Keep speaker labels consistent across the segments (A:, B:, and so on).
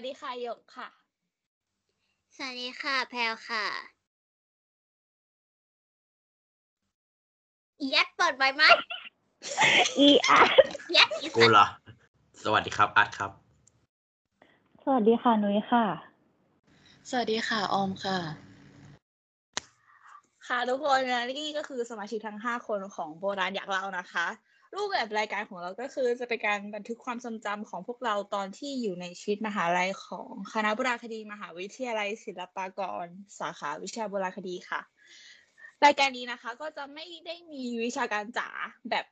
A: วัสดีค่ะหยกค่ะ
B: สวัสดีค่ะ แพลวค่ะอียัดเปิดไว้ไหม
C: อีอาร์
B: ยัดอี
D: กูเหรอ สวัสดีครับอาร์ตครับ
C: สวัสดีค่ะ นุ้ยค่ะ
E: สวัสดีค่ะออมค่ะ
A: ค่ะทุกคนนะนี่ก็คือสมาชิกทั้ง5คนของโบราณอยากเล่านะคะ รูปแบบรายการของเราก็คือจะเป็นการบันทึกความทรงจำของพวกเราตอนที่อยู่ในชีวิตมหาลัยของคณะโบราณคดีมหาวิทยาลัยศิลปากร สาขาวิชาโบราณคดีค่ะ รายการนี้นะคะก็จะไม่ได้มีวิชาการจ๋าแบบ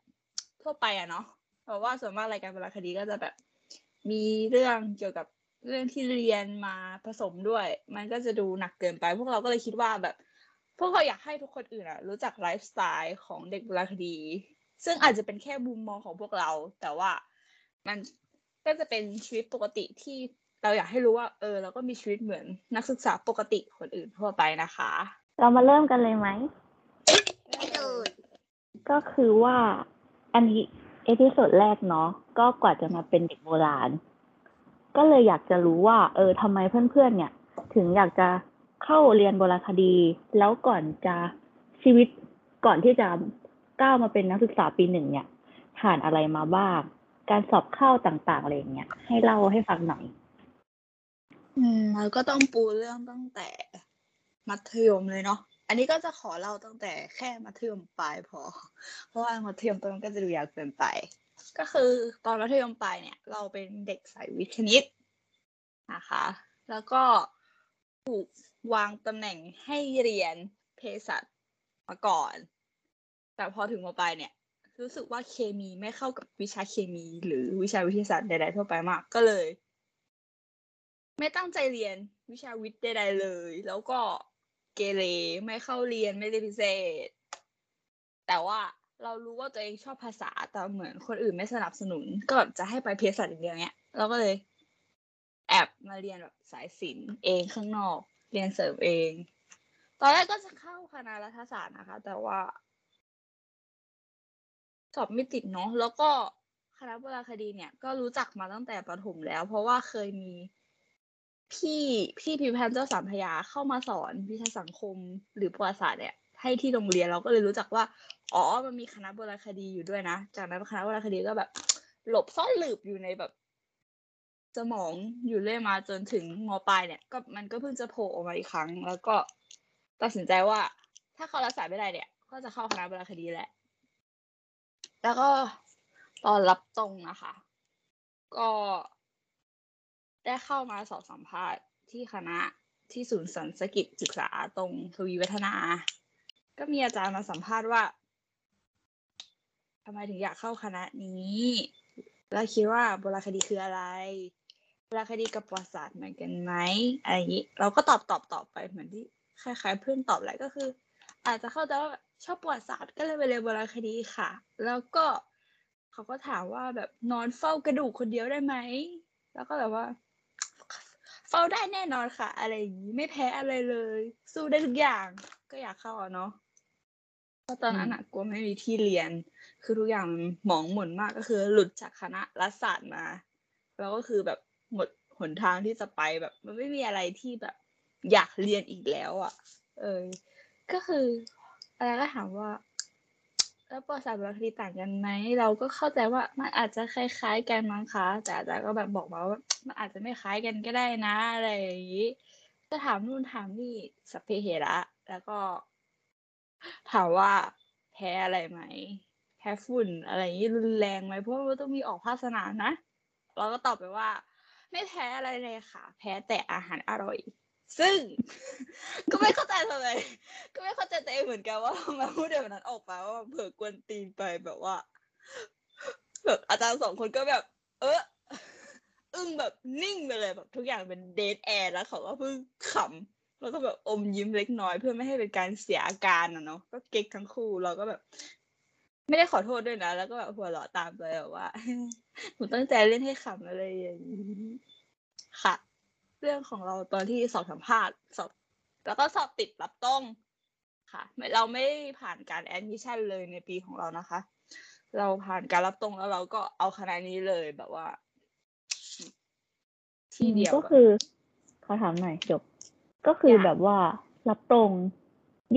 A: ทั่วไปอะเนาะเพราะว่าส่วนมากรายการโบราณคดีก็จะแบบมีเรื่องเกี่ยวกับเรื่องที่เรียนมาผสมด้วย มันก็จะดูหนักเกินไป พวกเราก็เลยคิดว่าแบบ พวกเราอยากให้ทุกคนอื่นอะรู้จักไลฟ์สไตล์ของเด็กโบราณคดี ซึ่งอาจจะเป็นแค่มุมมองของพวกเรา แต่ว่ามันก็จะเป็นชีวิตปกติที่เราอยากให้รู้ว่า เออ เราก็มีชีวิตเหมือนนักศึกษาปกติคนอื่นทั่วไปนะคะ
C: เรามาเริ่มกันเลยไหม
B: ไม่ดูด
C: ก็คือว่าอันนี้ episode แรกเนาะก็กว่าจะมาเป็นเด็กโบราณ ก็เลยอยากจะรู้ว่า เออทำไมเพื่อนๆเนี่ย ถึงอยากจะเข้าเรียนโบราณคดี แล้วก่อนจะชีวิตก่อนที่จะ ก้าวมาเป็นนักศึกษาปีหนึ่งเนี่ย ผ่านอะไรมาบ้าง การสอบเข้าต่างๆอะไรอย่างเงี้ยให้เล่าให้ฟังหน่อย
A: อืมเราก็ต้องปูเรื่องตั้งแต่มัธยมเลยเนาะอันนี้ก็จะขอเล่าตั้งแต่แค่มัธยมปลายพอ เพราะว่ามัธยมต้นก็จะดูยาวเกินไป ก็คือตอนมัธยมปลายเนี่ย เราเป็นเด็กสายวิทย์คณิตนะคะ แล้วก็ถูกวางตำแหน่งให้เรียนเภสัชมาก่อน แต่พอถึงมปลายเนี่ย รู้สึกว่าเคมีไม่เข้ากับวิชาเคมี หรือวิชาวิทยาศาสตร์ใด ๆ ทั่วไปมากก็เลย ไม่ตั้งใจเรียนวิชาวิทย์ใดๆเลย แล้วก็เกเรไม่เข้าเรียนไม่ได้พิเศษ แต่ว่าเรารู้ว่าตัวเองชอบภาษาแต่เหมือนคนอื่นไม่สนับสนุน ก็แบบจะให้ไปเภสัชอย่างเดียวเนี้ยเราก็เลย แอบมาเรียนแบบสายศิลป์เองข้างนอก เรียนเสริมเอง ตอนแรกก็จะเข้าคณะรัฐศาสตร์นะคะ แต่ว่า สอบไม่ติดเนาะแล้วก็คณะโบราณคดีเนี่ย ก็รู้จักมาตั้งแต่ประถมแล้ว เพราะว่าเคยมีพี่พี่พิพันธ์เจ้าสามพยาเข้ามาสอนวิชาสังคมหรือประวัติศาสตร์เนี่ยให้ที่โรงเรียนเราก็เลยรู้จักว่า อ๋อมันมีคณะโบราณคดีอยู่ด้วยนะ จากนั้นคณะโบราณคดีก็แบบ หลบซ่อนหลืบอยู่ในแบบ สมองอยู่เรื่อยมาจนถึงมปลายเนี่ย ก็มันก็เพิ่งจะโผล่ออกมาอีกครั้ง แล้วก็ตัดสินใจว่า ถ้าเขารักษาไม่ได้เนี่ย ก็จะเข้าคณะโบราณคดีแหละ แล้วก็ตอนรับตรงนะคะ ก็ได้เข้ามาสอบสัมภาษณ์ที่คณะที่ศูนย์สันสกิจศึกษาตรงทวีวัฒนา ก็มีอาจารย์มาสัมภาษณ์ว่าทำไมถึงอยากเข้าคณะนี้ แล้วคิดว่าโบราณคดีคืออะไรโบราณคดีกับประวัติศาสตร์เหมือนกันไหมอะไรอย่างนี้ เราก็ตอบตอบตอบไปเหมือนที่คล้ายๆเพื่อนตอบแหละก็คือ อาจจะเข้าใจว่าแบบชอบประวัติศาสตร์ก็เลยไปเรียนโบราณคดีค่ะ แล้วก็เขาก็ถามว่าแบบนอนเฝ้ากระดูกคนเดียวได้ไหม แล้วก็แบบว่า เฝ้าได้แน่นอนค่ะ อะไรอย่างนี้ไม่แพ้อะไรเลย สู้ได้ทุกอย่างก็อยากเข้าอะเนาะเพราะตอนนั้นอะกลัวไม่มีที่เรียน คือทุกอย่างมันหมองหม่นมากก็คือหลุดจากคณะรัฐศาสตร์มา แล้วก็คือแบบหมดหนทางที่จะไปแบบ มันไม่มีอะไรที่แบบ อยากเรียนอีกแล้วอะเออ ก็คืออะไรก็ถามว่า แล้วประวัติศาสตร์โบาณคดีต่างกันไหมเราก็เข้าใจว่ามันอาจจะคล้ายๆกันมั้งคะแต่อาจารย์ก็แบบบอกมาว่ามันอาจจะไม่คล้ายกันก็ได้นะอะไรอย่างนี้ก็ถามนู่นถามนี่สัพเพเหระแล้วก็ ถามว่าแพ้อะไรไหมแพ้ฝุ่นอะไรอย่างนี้รุนแรงไหมเพราะว่าต้องมีออกภาคสนามนะเราก็ตอบไปว่า ไม่แพ้อะไรเลยค่ะ แพ้แต่อาหารอร่อย ซึ่ง ก็ไม่เข้าใจทำไมก็ไม่เข้าใจตัวเองเหมือนกันว่าทำไมาพูดแบบนั้นออกมาว่าเผื่อกวนตีนไปแบบว่าแบบอาจารย์สองคนก็แบบ เอออึ้งแบบนิ่งไปเลยแบบ ทุกอย่างเป็น dead air แล้วเขาก็เพิ่งขำแล้วก็แบบอมยิ้มเล็กน้อยเพื่อไม่ให้เป็นการเสียอาการอะเนาะก็เก๊กทั้งคู่เราก็แบบ ไม่ได้ขอโทษด้วยนะ แล้วก็แบบหัวเราะตามไปแบบว่าหนูตั้งใจเล่นให้ขำอะไรอย่างนี้ค่ะ เรื่องของเราตอนที่สอบสัมภาษณ์สอบแล้วก็สอบติดรับตรงค่ะไม่เราไม่ได้ผ่านการแอดมิชชั่นเลยในปีของเรานะคะ เราผ่านการรับตรงแล้วเราก็เอาคณะนี้เลยแบบว่า ที่เดียว
C: ก็
A: อะ
C: คือขอถามหน่อยจบ ก็คือ
A: อยาก
C: แบบว่ารับตรง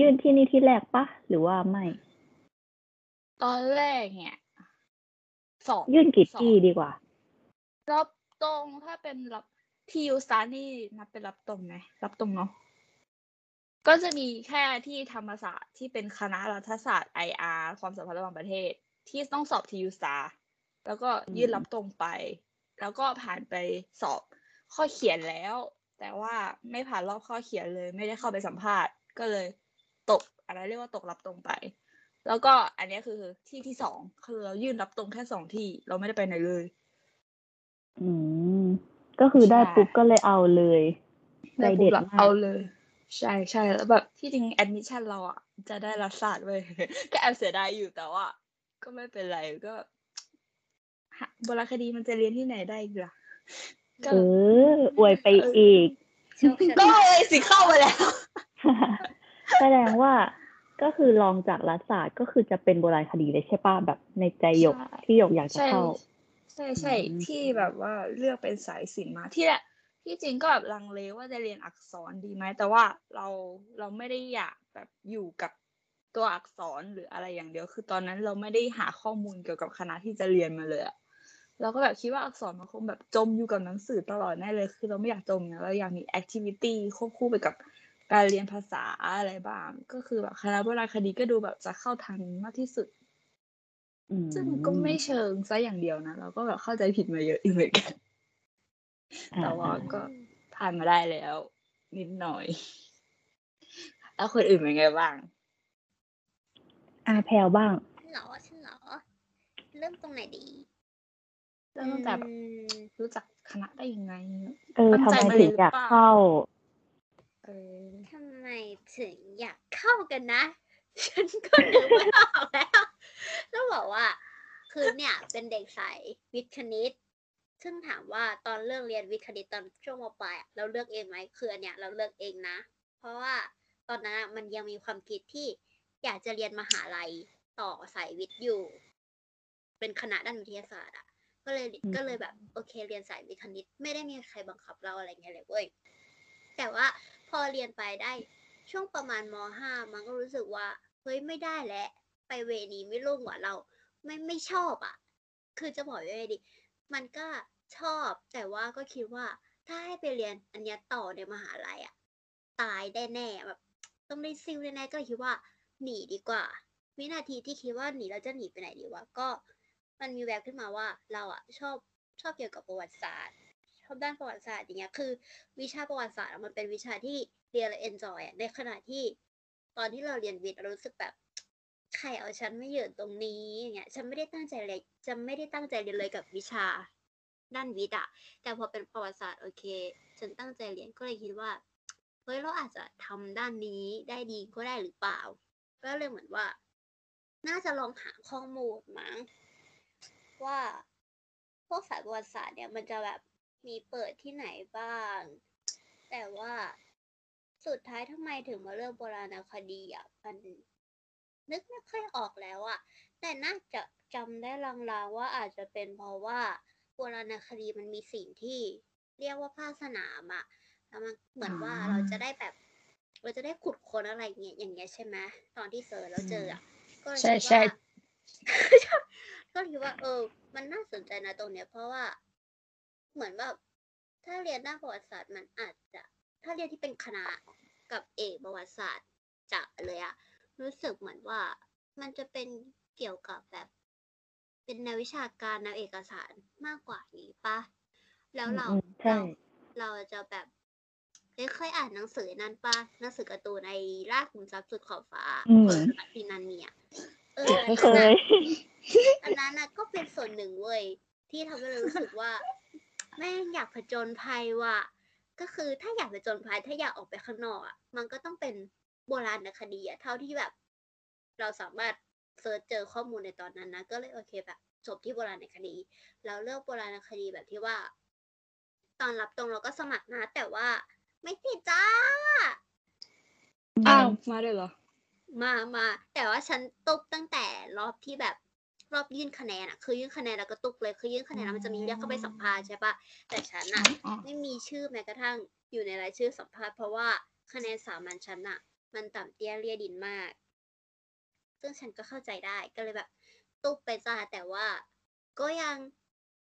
C: ยื่นที่นี่ที่แรกปะหรือว่าไม่
A: ตอนแรกเนี่ยสอบ
C: ยื่นกี่
A: สอบ
C: ที่ดีกว่า
A: รับตรงถ้าเป็นรับ ที่ยูซานี่นับเป็นรับตรงไหมรับตรงเนาะก็จะมีแค่ที่ธรรมศาสตร์ที่เป็นคณะรัฐศาสตร์ IR ความสัมพันธ์ระหว่างประเทศ ที่ต้องสอบทียูซาแล้วก็ยื่นรับตรงไป แล้วก็ผ่านไปสอบข้อเขียนแล้ว แต่ว่าไม่ผ่านรอบข้อเขียนเลย ไม่ได้เข้าไปสัมภาษณ์ ก็เลยตกอะไรเรียกว่าตกรับตรงไป แล้วก็อันนี้คือที่ที่สองคือเรายื่นรับตรงแค่สองที่ เราไม่ได้ไปไหนเลย
C: อืม ก็คือได้
A: ใช่
C: ปุ๊บก็เลยเอาเลยใจ
A: ได้
C: เด็
A: ปุ๊
C: ด
A: บเรา
C: มาก
A: เอาเลย ใช่ใช่แล้วแบบที่จริงแอดมิชชั่นเราอะจะได้รัฐศาสตร์เว้ยก็แอบเสียดายอยู่แต่ว่า ก็ไม่เป็นไรก็หาโบราณคดีมันจะเรียนที่ไหนได้อีกล่ะก็
C: เอออวยไปอีก
B: โชคชะ
A: ก็
B: ตา
A: เลยสิเข้ามาแล้ว
C: แสดงว่าก็คือลองจากรัฐศาสตร์ก็คือจะเป็นโบราณคดีเลยใช่ป่ะแบบในใจหยก
A: ใช่
C: ที่หยกอยากจะ
A: ใช่
C: เข้า
A: ใช่ใช่
C: อืม
A: ที่แบบว่าเลือกเป็นสายศิลป์มาที่แหละที่จริงก็แบบลังเลว่าจะเรียนอักษรดีไหมแต่ว่าเราเราไม่ได้อยากแบบอยู่กับตัวอักษรหรืออะไรอย่างเดียว คือตอนนั้นเราไม่ได้หาข้อมูลเกี่ยวกับคณะที่จะเรียนมาเลยอะเราก็แบบคิดว่าอักษรมันคงแบบจมอยู่กับหนังสือตลอดแน่เลย คือเราไม่อยากจมนะเราอยากมีแอคทิวิตี้ควบคู่ไปกับการเรียนภาษาอะไรบ้าง ก็คือแบบคณะโบราณคดีก็ดูแบบจะเข้าทางนี้มากที่สุด
C: อืม
A: ซึ่งก็ไม่เชิงซะอย่างเดียวนะ เราก็แบบเข้าใจผิดมาเยอะอยู่เหมือนกัน
C: อ่า
A: แต่ว่าก็ผ่านมาได้แล้ว นิดหน่อย แล้วคนอื่นเป็นไงบ้าง
C: อาแพลวบ้าง
B: ฉันเหรอฉันเหรอ เริ่มตรงไหนดี
A: เริ่มตั้งแต่แบบ
B: อืม
A: รู้จักคณะได้ยังไง
C: เออ
A: ตั้ง
C: ทำ
A: ใจ
C: ไม
A: มา
C: ถึ
A: เรีย
C: ง
A: น
C: อยาก
A: หรือเปล่า
C: เข้า
A: เออ
B: ทำไมถึงอยากเข้ากันนะ ฉันก็นึกไม่ออกแล้ว ต้องบอกว่า คือเนี่ยเป็นเด็กสายวิทย์คณิต ซึ่งถามว่าตอนเลือกเรียนวิทย์คณิตตอนช่วงมปลายอะเราเลือกเองไหมคืออันเนี้ยเราเลือกเองนะ เพราะว่าตอนนั้นอะมันยังมีความคิดที่อยากจะเรียนมหาลัยต่อสายวิทย์อยู่ เป็นคณะด้านวิทยาศาสตร์อะ ก็เลย
C: อืม
B: ก็เลยแบบโอเคเรียนสายวิทย์คณิต ไม่ได้มีใครบังคับเราอะไรเงี้ยเลยเว้ยแต่ว่าพอเรียนไปได้ช่วงประมาณมห้ามันก็รู้สึกว่าเฮ้ยไม่ได้แล้ว ไปเวนี้ไม่รุ่งว่าเรา ไม่ไม่ชอบอะ คือจะบอกยังไงดี มันก็ชอบแต่ว่าก็คิดว่าถ้าให้ไปเรียนอันเนี้ยต่อในมหาลัยอะ ตายได้แน่แบบ ต้องได้ซิลแน่ๆก็เลยคิดว่า หนีดีกว่าวินาทีที่คิดว่าหนีเราจะหนีไปไหนดีวะก็ มันมีแวบขึ้นมาว่าเราอะชอบชอบเกี่ยวกับประวัติศาสตร์ชอบด้านประวัติศาสตร์อย่างเงี้ยคือ วิชาประวัติศาสตร์มันเป็นวิชาที่เรียนแล้วเอนจอยในขณะที่ตอนที่เราเรียนวิทย์เรารู้สึกแบบ ใครเอาฉันไม่อยู่ตรงนี้อย่างเงี้ยฉันไม่ได้ตั้งใจเลยจะไม่ได้ตั้งใจเรียนเลยกับวิชาด้านวิทย์อะแต่พอเป็นประวัติศาสตร์โอเค ฉันตั้งใจเรียนก็เลยคิดว่าเฮ้ยเราอาจจะทำด้านนี้ได้ดีก็ได้หรือเปล่า ก็เลยเหมือนว่า น่าจะลองหาข้อมูลมั้งว่าพวกสายประวัติศาสตร์เนี่ยมันจะแบบมีเปิดที่ไหนบ้าง แต่ว่าสุดท้ายทำไมถึงมาเลือกโบราณคดีอะมัน นึกไม่ค่อยออกแล้วอะแต่น่าจะจำได้ลางๆว่าอาจจะเป็นเพราะว่าโบราณคดีมันมีสิ่งที่เรียกว่าภาคสนามอะแล้วมันเหมือนว่า
A: อ่า
B: เราจะได้แบบเราจะได้ขุดค้นอะไรเงี้ยอย่างเงี้ยใช่ไหมตอนที่เซิร์ชแล้วเจออะก็เลย
A: ใช่
B: คิด
A: ใช่
B: ว่าก็คิดว่า เออ มันน่าสนใจนะตรงเนี้ย เพราะว่าเหมือนแบบถ้าเรียนด้านประวัติศาสตร์มันอาจจะ ถ้าเรียนที่เป็นคณะกับเอกประวัติศาสตร์จะเลยอะ รู้สึกเหมือนว่า มันจะเป็นเกี่ยวกับแบบ เป็นแนววิชาการแนวเอกสารมากกว่านี้ปะแล้วเรา
C: อืมใช่
B: เราเราจะแบบเอ้ยเคยอ่านหนังสือนั้นปะหนังสือการ์ตูนในรากขุมทรัพย์สุดขอบฟ้า
C: อืม
B: ของสตีนันเนียเอออัน
C: เค
B: นั้น
C: ย
B: น่ะอันนั้นนะก็เป็นส่วนหนึ่งเว้ยที่ทำให้เรารู้สึกว่าแม่งอยากผจญภัยว่ะก็คือถ้าอยากผจญภัยถ้าอยากออกไปข้างนอกอะมันก็ต้องเป็น โบราณคดีอะเท่าที่แบบ เราสามารถเซิร์ชเจอข้อมูลในตอนนั้นนะ ก็เลยโอเคแบบจบที่โบราณคดีแล้วเลือกโบราณคดีแบบที่ว่า ตอนรับตรงเราก็สมัครนะ แต่ว่าไม่ติดจ้า
A: อ้าวมาด้วยเหรอ
B: มามาแต่ว่าฉันตุบตั้งแต่รอบที่แบบรอบยื่นคะแนนอะคือยื่นคะแนนแล้วก็ตุกเลยคือยื่นคะแนนแล้วมันจะมีเรียกเข้าไปสัมภาษณ์ใช่ปะแต่ฉันอะ
A: อ๋อ
B: ไม่มีชื่อแม้กระทั่งอยู่ในรายชื่อสัมภาษณ์เพราะว่าคะแนนสามัญฉันอะ มันต่ำเตี้ยเลียดินมาก ซึ่งฉันก็เข้าใจได้ก็เลยแบบ ตุกไปจ้าแต่ว่า ก็ยัง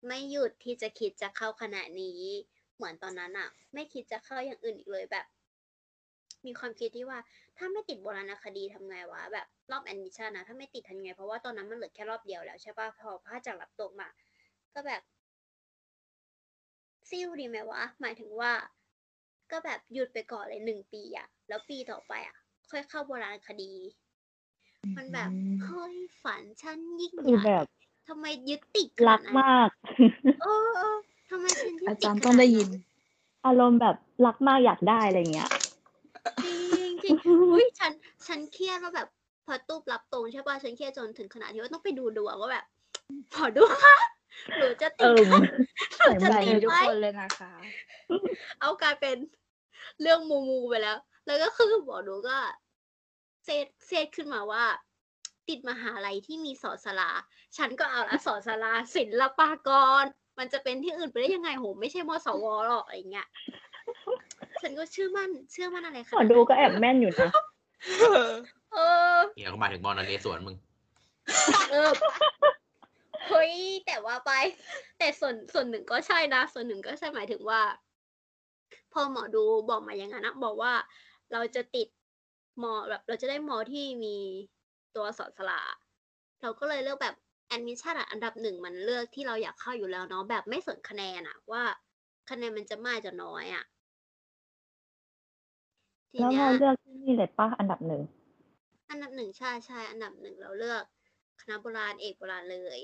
B: ไม่หยุดที่จะคิดจะเข้าคณะนี้ เหมือนตอนนั้นอะไม่คิดจะเข้าอย่างอื่นอีกเลยแบบ มีความคิดที่ว่าถ้าไม่ติดโบราณคดีทำไงวะแบบรอบแอดมิชชั่นนะถ้าไม่ติดทำไง เพราะว่าตอนนั้นมันเหลือแค่รอบเดียวแล้วใช่ปะพอพลาดจากรับตรงมา ก็แบบซิ่วดีไหมวะหมายถึงว่า ก็แบบหยุดไปก่อนเลยหนึ่งปีอะแล้วปีต่อไปอะ ค่อยเข้าโบราณคดี มันแบบเฮ้ยฝันฉันยิ่ง
C: คือ
B: ใหญ่
C: แบบ
B: ทำไมยึดติดข
C: รั
B: นากดนั้น
C: มาก
B: เออเออทำไมฉันยึด
A: อา
B: ติด
A: จารย์
B: ข
A: ต้อง
B: นา
A: ได้ยิน
C: อารมณ์แบบรักมากอยากได้อะไรเงี้ย
B: จริงจริงอุ้ยฉันฉันเครียดว่าแบบพอตู้รับตรงใช่ป่ะฉันเครียดจนถึงขนาดที่ว่าต้องไปดูดวงว่าแบบขอดูค่ะหรือจะ
C: เอ
B: ติด
C: อ
B: ค่ะหรือจะ
A: ใส่
B: ติด
A: ทุก
B: ไหม
A: คนเลยนะคะ
B: เอากลายเป็นเรื่องมูมูไปแล้ว แล้วก็คือหมอดูก็เซตเซตขึ้นมาว่า ติดมหาลัยที่มีสอนสลา ฉันก็เอาละสอนสลาศิลปากร มันจะเป็นที่อื่นไปได้ยังไงโหไม่ใช่มสวหรอกอะไรเงี้ยฉันก็เชื่อมั่นเชื่อมั่นอะไร
C: ห
B: ข
C: มอ
B: นาด
C: ดู
B: นั้น
C: ก็แอบแม่นอยู่นะ
B: เออ
D: เนี่ยเขามาถึงบอลนเรศวรมึง
B: เออเฮ้ยแต่ว่าไป แต่ส่วนส่วนหนึ่งก็ใช่นะ ส่วนหนึ่งก็ใช่หมายถึงว่า พอหมอดูบอกมาอย่างนั้นนะบอกว่า เราจะติดมอแบบเราจะได้มอที่มีตัวศอศาลาเราก็เลยเลือกแบบแอดมิชชั่นอันดับหนึ่งมันเลือกที่เราอยากเข้าอยู่แล้วเนาะแบบไม่สนคะแนนอะว่าคะแนนมันจะมากจะน้อยอะที
C: แล้ว
B: เนี้ย
C: เราเลือกที่นี่เลยป่ะอันดับหนึ่ง
B: อันดับหนึ่งใช่ใช่อันดับหนึ่งเราเลือกคณะโบราณเอกโบราณเลย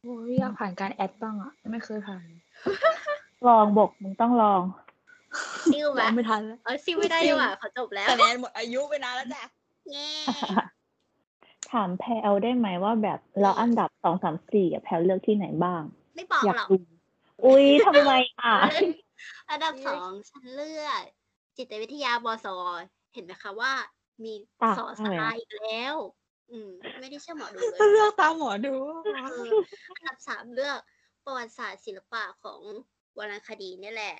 A: โอ้ยอยากผ่านการแอดบ้างอะ ไม่เคยผ่าน
C: ลองบอกมึงต้องลอง
B: ซิ่วไหม
A: รอไม่ทันแล้ว
B: เออซิ่วไม่ได้ดีกว่าเขาจบแล้ว
A: คะแนนหมดอายุไปนานแล้วจ้ะ
B: แง่
C: ถามแพลได้ไหมว่าแบบเราอันดับสองสามสี่อะแพลเลือกที่ไหนบ้าง
B: ไม่บอก
C: อยาก
B: หรอก
C: ดูอุ้ยทำไมอะ
B: อันดับสองฉันเลือกจิตวิทยาบสเห็นไหมคะว่า มี
C: ต่าง
B: สอ
C: ใช่
B: สา
C: ไหม
B: ราอีกแล้ว อืม ไม่ได้เชื่อหมอดูเลย
A: เลือกตามหมอดู
B: เอออันดับสามเลือกประวัติศาสตร์ศิลปะของวรรณคดีนี่แหละ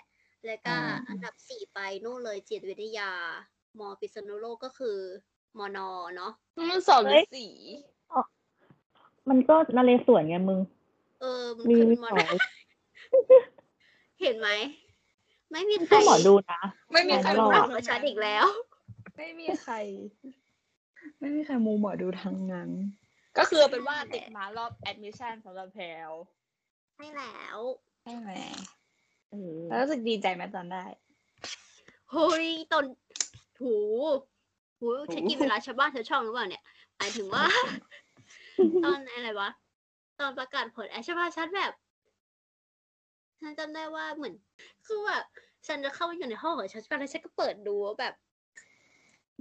B: แล้วก็
C: อ่า
B: อันดับสี่ไปนู่นเลยจิตวิทยา มอปิษณุโลกก็คือ มอนอเนาะ
A: มันสอบหรือสี
C: มันก็นเรศวรไงมึง
B: เออมัน
C: มี
B: เคยเป็นม
C: ส
B: อ
C: อน
B: อเห็นไหม ไม่มีใคร
C: ก็หมอดูนะ
A: ไม่มีใคร
C: หมอ
B: ห
C: ดู
B: ล
A: มู
B: อกกับฉันอีกแล้ว
A: ไม่มีใคร ไม่มีใครมูหมอดูทั้งนั้น ก็คือเป็นว่าติดมารอบแอดมิชชั่นสำหรับแพลว
B: ใช่แล้ว
A: ใช่ไหม
C: เออ
A: แล้วรู้สึกดีใจไหมตอนได้
B: เฮ้ยตอนหูหูฉันกินเวลาชาวบ้านชาวช่องหรือเปล่าเนี่ยหมายถึงว่า ตอนอะไรวะ ตอนประกาศผลแอดปะฉันแบบฉันจำได้ว่าเหมือน คือแบบฉันจะเข้าไปอยู่ในห้องของฉันใช่ปะแล้วฉันก็เปิดดูว่าแบบ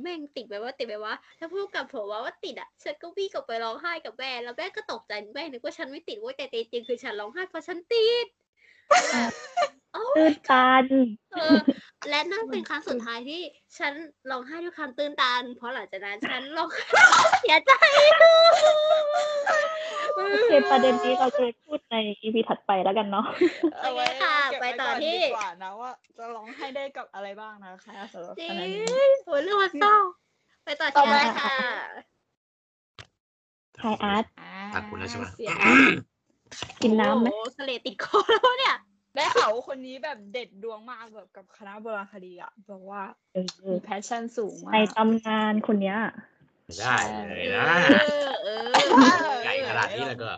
B: แม่งติดไปว่าติดไปว่าแล้วพูดกับผมว่าว่าติดอะ ฉันก็วิ่งกลับไปร้องไห้กับแม่แล้วแม่ก็ตกใจแม่นึกว่าฉันไม่ติดเว่าแต่จริงๆคือฉันร้องไห้เพราะฉันติดแบบ โอ้
C: ตื้นตัน
B: เออและนั่นเป็นครั้งสุดท้ายที่ฉันร้องไห้ด้วยความตื้นตัน เพราะหลังจากนั้นฉันร้องเสียใจ
C: โอเคประเด็นนี้เราจะไปพูดในอีพีถัดไปแล้วกันเนาะ
B: โอเคค่ะ
A: เก็บ
B: ไป
A: ว้
B: ต่อ
A: ก่น
B: ที่
A: ดีกว่านะว่าจะร้องให้ได้กับอะไรบ้างนะคะสำหรับ
B: จริ
A: คะ
B: ง
A: แนนนี้
B: โอ้ยเรื่องมันเศร้าไปต่อ
A: ต่อ
B: ที่
A: มา
B: อะไร
A: ค่ะ
B: ค่ะ
C: ไฮอาร์ต
A: อ่า
D: ตัดคุณแล้วใช่ไหม
A: เสียง
C: กินน้ำไหม
B: โอ้โหทะเลติดคอแล้วเนี่ย
A: ได้ข่าวว่าคนนี้แบบเด็ดดวงมากแบบกับคณะโบราณคดีอะบอกว่า
C: เออ
A: มีแพชชั่นสูงมาก
C: ในตำนานคนเนี้ย
D: ไม่ได้เลยนะ
B: เออเออ
D: ใหญ่ขนาดนี้แล้วก็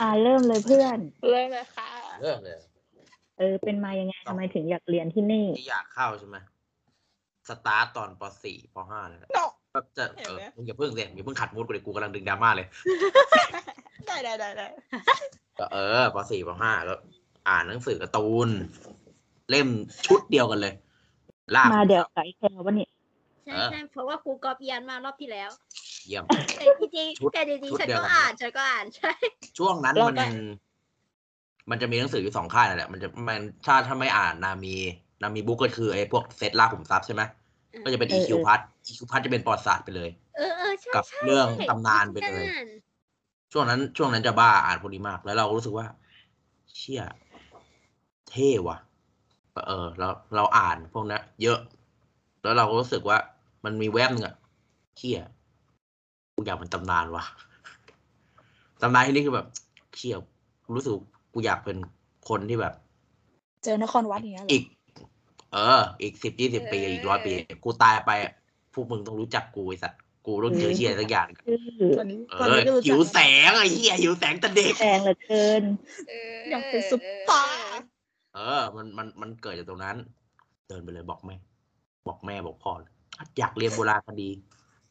C: อ่าเริ่มเลยเพื่อน
A: เริ่มเลยค่ะ
D: เริ่มเลย
C: เออ เป็นมายังไงทำไมถึงอยากเรียนที่นี่
D: ที่อยากเข้าใช่ไหมสตาร์ตตอนป .4 ป .5 เลยนะ
A: เนาะ
D: ก็จะ
A: เห็น
D: เออ
A: ไหม
D: มึงอย่าเพิ่งเสียอย่าเพิ่งขัด mood กูเลยกูกำลังดึงดราม่าเลย
A: ได้ได้ได้ได้
D: ก็เออป .4 ป .5 ก็อ่านหนังสือการ์ตูน เล่มชุดเดียวกันเลย ลาก
C: มาเดี๋ยวไกด์แคลวะเนี่ย
B: ใช่ใช่เพราะว่าครูกอบเอียนมารอบที่แล้ว
D: เยี่ยม
B: แต่จริง
D: ชุด
B: ๆแต่จริง
D: ชุด
B: ๆฉัน
D: เดียว
B: ก็
D: กัน
B: อ่านฉันก็อ่านใช่
D: ช่วงนั้น
A: เรา
D: มัน
A: ก็
D: มันจะมีหนังสืออยู่สองค่ายนั่นแหละมันจะมันถ้าถ้าไม่อ่านนามีนามีบุ๊กก็คือไอ้พวกเซตล่าขุมทรัพย์ใช่ไหมก็จะเป็น
C: เออ
D: EQ พัท EQ พัทจะเป็นประวัติศาสตร์ไปเลย
B: เออเออใช่
D: กับ
B: ใช่
D: เรื่อง
B: ใช่
D: ตำนานไปเลย
B: อ่าน
D: ช่วงนั้น ช่วงนั้นจะบ้าอ่านพวกนี้มาก แล้วเราก็รู้สึกว่า เชี่ย เท่ว่ะ เออแล้วเราอ่านพวกนั้นเยอะ แล้วเราก็รู้สึกว่ามันมีแวบหนึ่งอะเชี่ยกูอยากเป็นตำนานว่ะตำนานที่นี่คือแบบเชี่ยกูรู้สึกกูอยากเป็นคนที่แบบ
A: เจอนครวัดอย่างเงี้ยเหร
D: อี
A: อ
D: กเออ อีกสิบยี่สิบปีอีกร้อยปี กูตายไปอะพวกมึงต้องรู้จักกูไอ้สัตว์ กูต้องเจอเชี่ยอะไรสักอย่าง
C: ชื่อ
A: ตอนนี้
D: เอ
A: ตอน
D: อ
A: นี้ก็รู้จัก
D: หิวแสงไอ้เหี้ยหิวแสงแต่เด็ก
C: แพงเหลือเกิน
B: เออ
A: อยากเป็นซุปตาร์
D: เออ มันมันมันเกิดจากตรงนั้น เดินไปเลยบอกแม่ บอกแม่บอกพ่อเลยอยากเรียนโบราณคดี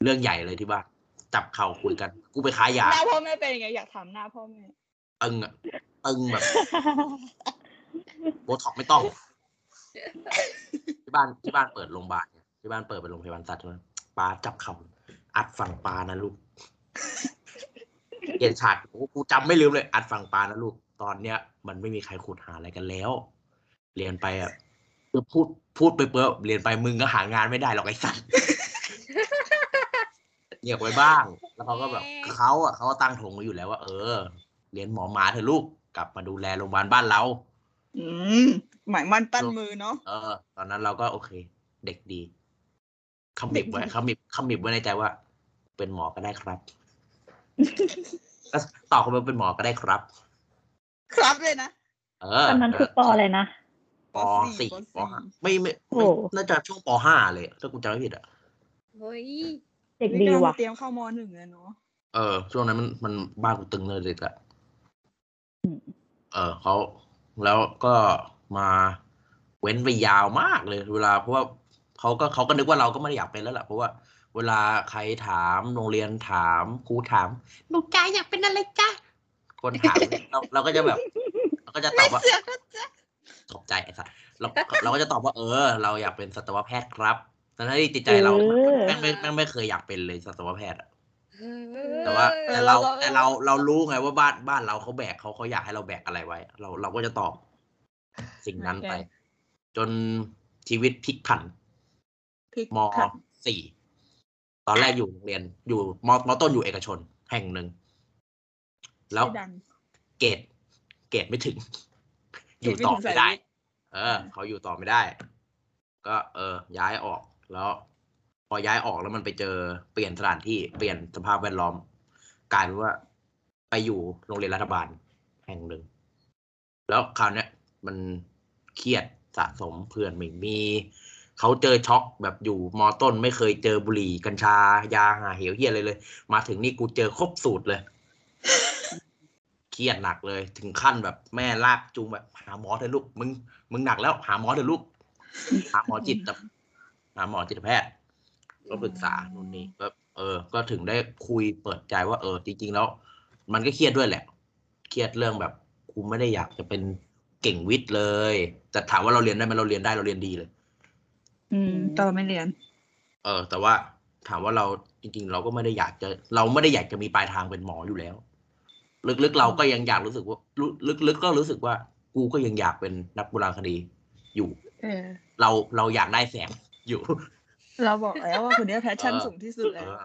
D: เรื่องใหญ่เลยที่บ้านจับเข่าคุยกัน กูไปค้ายา
A: หน้าพ่อแม่เป็นยังไงอยากถามหน้าพ่อแม่
D: ตึงอะตึงแบบโบท็อกไม่ต้อง ที่บ้านที่บ้านเปิดโรงพยาบาลไงที่บ้านเปิดเป็นโรงพยาบาลสัตว์ใช่ไหมปลาจับเข่า อัดฝั่งปลานะลูกเกียนฉากโอ้กูจำไม่ลืมเลย อัดฝั่งปลานะลูก ตอนเนี้ย มันไม่มีใครขุดหาอะไรกันแล้ว เรียนไปอะคือพูดพูดไปเปื้อเรียนไปมึงก็หางานไม่ได้หรอกไอ้สัตว์เงียบไว้บ้าง แล้วเขาก็แบบเขาอะเขาก็ตั้งธงไว้อยู่แล้วว่า เออ เรียนหมอหมาเถอะลูกกลับมาดูแลโรงพยาบาลบ้านเรา
A: อืมหมายมันปั้นมือเนาะ
D: เออ ตอนนั้นเราก็โอเค เด็กดีขมิบไว้ขมิบขมิบไว้ในใจว่า เป็นหมอก็ได้ครับแล้วตอบเขาไปเป็นหมอก็ได้ครับ
A: ครับเลยนะ
D: เออ
C: ตอนนั้นคือปออะไรนะ
D: ปสี่
A: ป
D: ป
A: สี่
D: ห้าไม่ไม่
C: โอ้
D: ไม่น่าจะช่วงปห้าเลยถ้ากูจำไม่ผิดอะ
B: เฮ้ย
C: เด็ก
A: นี่
C: ดี
A: กำลัง
C: ว่ะ
A: เตรียมเข้ามหนึ่งเลยเนาะ
D: เออช่วงนั้นมันมันบ้านกูตึงเลยเลยอะ
C: อืม
D: เออเขาแล้วก็มาเว้นไปยาวมากเลย เวลาเพราะว่าเขาก็เขาก็นึกว่าเราก็ไม่ได้อยากเป็นแล้วแหละเพราะว่า เวลาใครถามโรงเรียนถามครูถามหนูจ้าอยากเป็นอะไรจ้าคนถามเราเราก็จะแบบ เราก็จะตอบว่าตกใจไอ้สัสเราเราก็จะตอบว่าเออ เราอยากเป็นสัตวแพทย์ครับแต่ในที่จิตใจเรา
C: เออ
D: แม่งไม่แม่งไม่เคยอยากเป็นเลยสัตวแพทย์อะ
B: เออ
D: แต่ว่าแต่เราแต่เราเรารู้ไงว่าบ้านบ้านเราเขาแบกเขาเขาอยากให้เราแบกอะไรไว้ เราเราก็จะตอบสิ่งนั้นไป จนชีวิตพลิกผัน
A: พริก
D: ม
A: ผัด
D: สี่ ตอนแรกอยู่โรงเรียนอยู่มมต้นอยู่เอกชน แห่งหนึ่ง แล้ว
A: ชื่อดัง
D: เกรดเกรดไม่ถึง อยู่
A: เกรดไม่
D: ต่อ
A: ถึง
D: ไม่
A: สาย
D: ได้
A: วิทย์
D: เออ เขาอยู่ต่อไม่ได้ ก็ เออ ย้ายออกแล้ว พอย้ายออกแล้วมันไปเจอเปลี่ยนสถานที่เปลี่ยนสภาพแวดล้อมกลายเป็นว่า ไปอยู่โรงเรียนรัฐบาล แห่งหนึ่ง แล้วคราวเนี้ยมันเครียดสะสมเพื่อนไม่มี เขาเจอช็อกแบบอยู่มอต้นไม่เคยเจอบุหรี่กัญชายาหาเหวเฮียอะไรเลย มาถึงนี่กูเจอครบสูตรเลยเครียดหนักเลย ถึงขั้นแบบแม่ลากจูงแบบหาหมอเถอะลูกมึงมึงหนักแล้ว หาหมอเถอะลูก หาหมอจิตแบบหาหมอจิตแพทย์ก็ปรึกษานู่นนี่ก็เออ ก็ถึงได้คุยเปิดใจว่าเออ จริง ๆ แล้ว มันก็เครียดด้วยแหละ เครียดเรื่องแบบกูไม่ได้อยากจะเป็นเก่งวิทย์เลย แต่ถามว่าเราเรียนได้ไหมเราเรียนได้เราเรียนดีเลย
A: อืมตอนไม่เรียน
D: เออ แต่ว่าถามว่าเราจริง ๆ เราก็ไม่ได้อยากจะ เราไม่ได้อยากจะมีปลายทางเป็นหมออยู่แล้ว ลึกๆเราก็ยังอยากรู้สึกว่ารู้ลึกๆก็รู้สึกว่า กูก็ยังอยากเป็นนักโบราณคดีอยู่
A: เออ
D: เราเราอยากได้แสงอยู่
A: เราบอกแล้วว่าคนเนี้แพชชั่น
D: เออ
A: สูงที่สุด
D: เอ
A: แล้ว
D: อ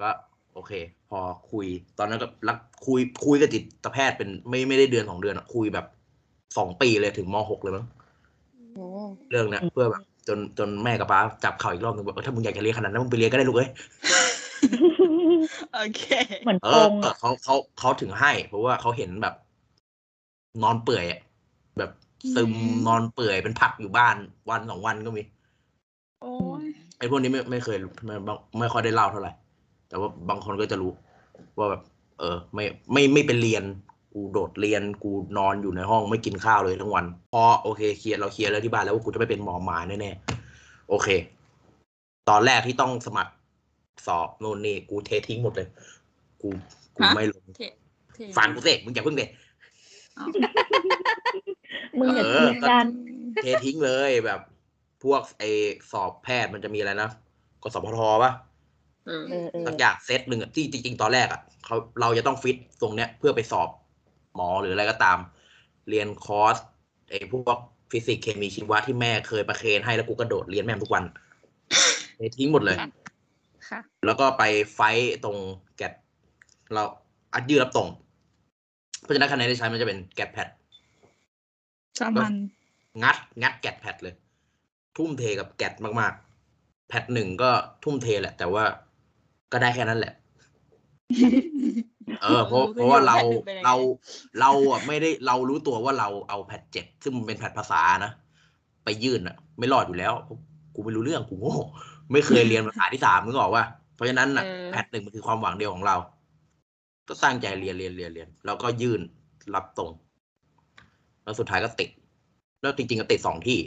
D: ก็โอเค พอคุย ตอนนั้นก็รักคุยคุยกับจิตแพทย์เป็นไม่ไม่ได้เดือนสองเดือนอะคุยแบบสองปีเลยถึงมหกเลยมั้ง
A: โอ้
D: เรื่องเนี้ยเพื่อแบบ จนจนแม่กับป้าจับเข่าอีกรอบหนึงบอกเออถ้ามึงอยากจะเรียนขนาดนั้นมึงไปเรียนก็ได้ลูกเอ้ย
A: โอเค
C: เหมือน
D: เอ
C: โป
D: อง
C: อะ
D: เขาเขาเขาถึงให้ เพราะว่าเขาเห็นแบบ นอนเปื่อยอะแบบซึม
A: อืม
D: นอนเปื่อยเป็นผักอยู่บ้านวันสองวันก็มี
A: โอ้ย
D: ไอ้พวกนี้ไม่ไม่เคยไม่ไม่ไม่ค่อยได้เล่าเท่าไหร่แต่ว่าบางคนก็จะรู้ ว่าแบบ เออ ไม่ไม่ไม่เป็นเรียน กูโดดเรียนกูนอนอยู่ในห้องไม่กินข้าวเลยทั้งวันพอโอเคเคลียร์เราเคลียร์แล้วที่บ้านแล้วว่ากูจะไม่เป็นหมอหมาแน่ๆโอเค ตอนแรกที่ต้องสมัครสอบโน่นนี่กูเททิ้งหมดเลย กูกูไม่ลง
A: เทเท
D: ฟังกูเสกมึงอย่าเพิ่งเด็
C: มึงอย่า
D: เอ
C: คิ
D: อ
C: ดกัน
D: เททิ้งเลยแบบพวกไอสอบแพทย์มันจะมีอะไรนะกสพทปะ
A: เออ
C: เออเออ
D: สักอย่างเซตหนึ่งอะที่จริงๆตอนแรกอะเขาเราจะต้องฟิตตรงเนี้ยเพื่อไปสอบ หมอหรืออะไรก็ตาม เรียนคอร์สไอ้พวกฟิสิกส์เคมีชีวะที่แม่เคยประเคนให้แล้วกูกระโดดเรียนแม่งทุกวันเททิ้งหมดเลย
A: ค่ะ
D: แล้วก็ไปไฟต์ตรงแกดเราอัดยืดรับตรง เพราะฉะนั้นคะแนนที่ใช้มันจะเป็นแกดแพด
A: สามัน
D: งัด งัดแกดแพดเลย ทุ่มเทกับแกดมากๆ แพดหนึ่งก็ทุ่มเทแหละ แต่ว่าก็ได้แค่นั้นแหละ เออเพราะเพราะว่าเราเราเราอะไม่ได้เรารู้ตัวว่าเราเอาแพทเจ็ดซึ่งมันเป็นแพทภาษานะ ไปยื่นอะ ไม่รอดอยู่แล้วเพราะกูไม่รู้เรื่องกูโง่ไม่เคยเรียนภาษาที่สามนึกออกว่าเพราะฉะนั้นอะแพทหนึ่งมันคือความหวังเดียวของเรา ก็ตั้งใจเรียนเรียนเรียนเรียนแล้วก็ยื่นรับตรง แล้วสุดท้ายก็ติด แล้วจริงๆก็ติดสองที่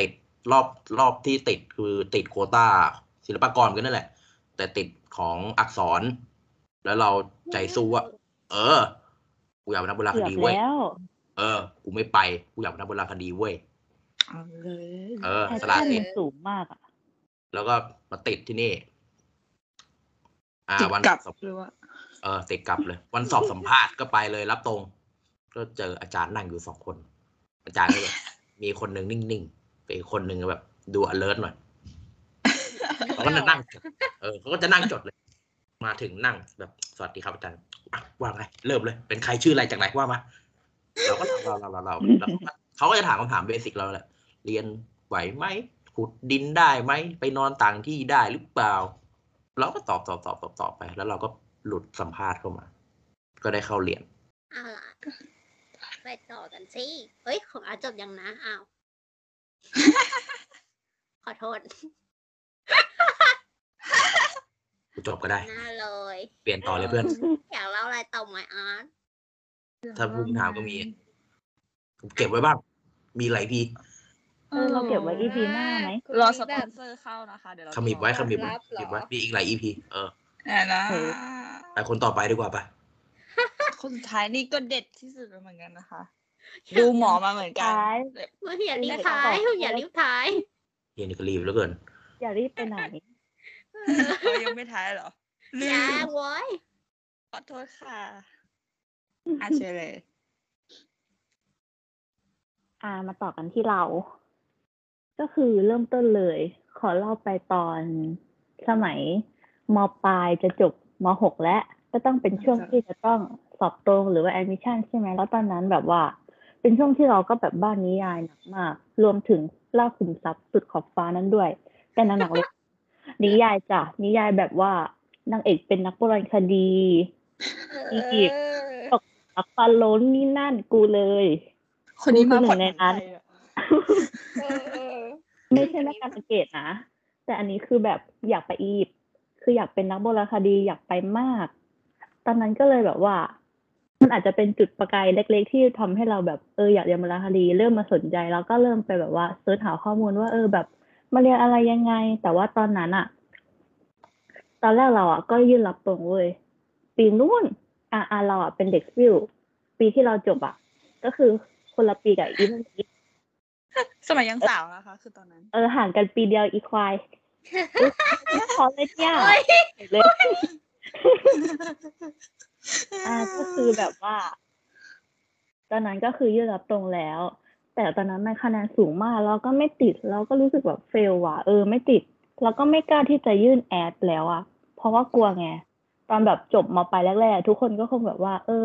D: ติดรอบรอบที่ติดคือติดโควต้าศิลปากรกันนั่นแหละ แต่ติดของอักษร แล้วเราใจสู้ว่าเออ กูอยากเป็นนักโบราณค
C: เกือบ
D: ดีเว้ย
C: แล้ว
D: เออ กูไม่ไป กูอยากเป็นนักโบราณคดีเว้ย
A: เอาเลย
D: เออ
C: แพช
D: สละ
C: ชั่น
D: สิ
C: มันสูงมากอะ
D: แล้วก็มาติดที่นี่ อ่า
A: ติด
D: วัน
A: กลับ
D: สอบ
A: หรือว่า
D: เออติดกลับเลย วันสอบสัมภาษณ์ก็ไปเลยรับตรง ก็เจออาจารย์นั่งอยู่สองคน อาจารย์ก็แบบ มีคนหนึ่งนิ่งๆแต่อีกคนหนึ่งแบบ ดู alert หน่อยเขาก็จะนั่งจดเออเขาก็จะนั่งจดเลย มาถึงนั่งแบบสวัสดีครับอาจารย์ว่าไงเริ่มเลย เป็นใครชื่ออะไรจากไหนว่ามาเราก็เราเราเราเราเราเขาก็จะถามคำถามเบสิกเราแหละเรียนไหวไหมขุดดินได้ไหมไปนอนต่างที่ได้หรือเปล่า เราก็ตอบตอบตอบตอบตอบไป แล้วเราก็หลุดสัมภาษณ์เข้ามา ก็ได้เข้าเรียน
B: เอาล่ะไปต่อกันสิเฮ้ยของอาจบยังนะอ้าวขอโทษ
D: กูจบก็ได้
B: หน้าเลย
D: เปลี่ยนต่อเลยเพื่อน
B: อยากเล่าอะไรต่อไหมอาร์ต
D: ถ้าพูดถามก็มีเก็บไว้บ้าง มีหลายพี
C: เออเราเก็บไว้ EP หน้าไหม
A: รอสปอนเซอร์เข้านะคะ เดี๋ยวเรา
D: ขมิบไว้ขมิบไว้
B: รับเหรอ
D: เก็บไว้มีอีกหลาย EP เออ
A: แน่นะ
C: เออ
D: ไปคนต่อไปดีกว่าปะ
A: คนสุดท้ายนี่ก็เด็ดที่สุดแล้วเหมือนกันนะคะ ดูหมอมาเหมือนกัน
C: ท้าย
A: แบบ
B: เมื่ออย่ารีบ
C: ไม่
B: ท้าย
C: ต้องบอก
B: อย่ารีบท้าย
D: เฮียนี่ก็รีบแล้วเกิน
C: อย่ารีบไปไหน
A: เรายังไม่ท้ายเหรอลื
B: อย่ามโว้ย
A: ขอโทษค่ะอาเชญเลย
C: อ่ามาต่อกันที่เรา ก็คือเริ่มต้นเลย ขอเล่าไปตอนสมัยมปลายจะจบมหกแล้ว ก็ต้องเป็นช่วงที่จะต้องสอบตรงหรือว่าแอดมิชชั่นใช่ไหมแล้วตอนนั้นแบบว่า เป็นช่วงที่เราก็แบบบ้านิยายหนักมาก รวมถึงล่าขุมทรัพย์สุดขอบฟ้านั้นด้วย แต่หนักๆเลย นิยายจ้ะนิยายแบบว่านางเอกเป็นนักโบราณคดีอียิปต์อะฟาโรห์นี่นั่นกูเลย
A: คนนี้มา
C: กู
A: ผ่
C: คืออนหนึ่งในนั้น
A: ไทยอะ
C: ไม่ใช่นักการสังเกตนะ แต่อันนี้คือแบบอยากไปอียิปต์คืออยากเป็นนักโบราณคดีอยากไปมาก ตอนนั้นก็เลยแบบว่า มันอาจจะเป็นจุดประกายเล็ก ๆ ที่ทำให้เราแบบเอออยากเรียนโบราณคดี เริ่มมาสนใจแล้วก็เริ่มไปแบบว่าเสิร์ชหาข้อมูลว่า เออแบบ มาเรียนอะไรยังไง แต่ว่าตอนนั้นอะตอนแรกเราอะก็ยื่นรับตรงเว้ยปีนู้นอะอะเราอะเป็นเด็กฟิวปีที่เราจบอะก็คือคนละปีกับอีฟ
A: สมัยยังสาวนะคะ คือตอนนั้น
C: เออห่างกันปีเดียวอีควายพอเลยเนี่ย
B: โอ๊ย
C: เลยอ่าก็คือแบบว่า ตอนนั้นก็คือยื่นรับตรงแล้ว แต่ตอนนั้นมันคะแนนสูงมากแล้วก็ไม่ติดแล้วก็รู้สึกแบบเฟลว่ะเออไม่ติด แล้วก็ไม่กล้าที่จะยื่นแอดแล้วอะเพราะว่ากลัวไงตอนแบบจบมาไปลายแรกๆทุกคนก็คงแบบว่า เออ